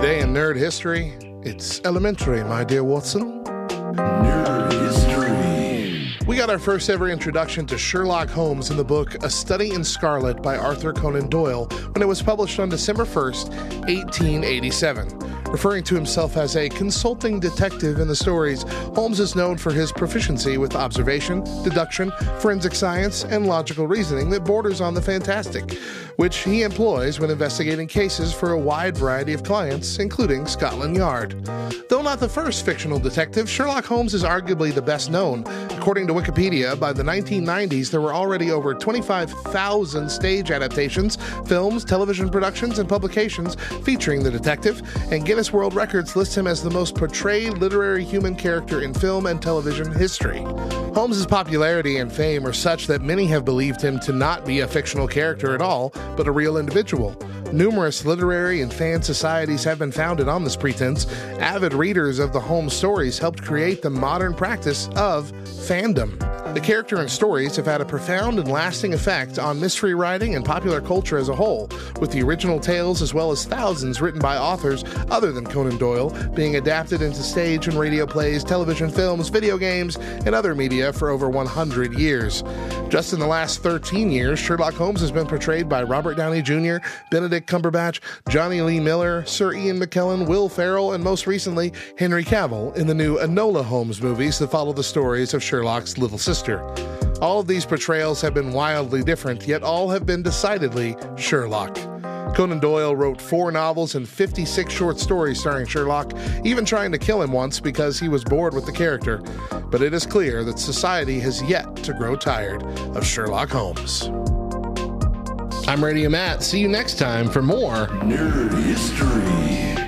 nerd history? It's elementary, my dear Watson. Nerd history. We got our first ever introduction to Sherlock Holmes in the book A Study in Scarlet by Arthur Conan Doyle when it was published on December 1st, 1887. Referring to himself as a consulting detective in the stories, Holmes is known for his proficiency with observation, deduction, forensic science, and logical reasoning that borders on the fantastic, which he employs when investigating cases for a wide variety of clients, including Scotland Yard. Though not the first fictional detective, Sherlock Holmes is arguably the best known. According to Wikipedia, by the 1990s, there were already over 25,000 stage adaptations, films, television productions, and publications featuring the detective, and Guinness World Records lists him as the most portrayed literary human character in film and television history. Holmes's popularity and fame are such that many have believed him to not be a fictional character at all, but a real individual. Numerous literary and fan societies have been founded on this pretense. Avid readers of the Holmes stories helped create the modern practice of fandom. The character and stories have had a profound and lasting effect on mystery writing and popular culture as a whole, with the original tales as well as thousands written by authors other than Conan Doyle being adapted into stage and radio plays, television films, video games, and other media for over 100 years. Just in the last 13 years, Sherlock Holmes has been portrayed by Robert Downey Jr., Benedict Cumberbatch, Jonny Lee Miller, Sir Ian McKellen, Will Ferrell, and most recently, Henry Cavill in the new Enola Holmes movies that follow the stories of Sherlock's little sister. All of these portrayals have been wildly different, yet all have been decidedly Sherlock. Conan Doyle wrote four novels and 56 short stories starring Sherlock, even trying to kill him once because he was bored with the character. But it is clear that society has yet to grow tired of Sherlock Holmes. I'm Radio Matt. See you next time for more Nerd history.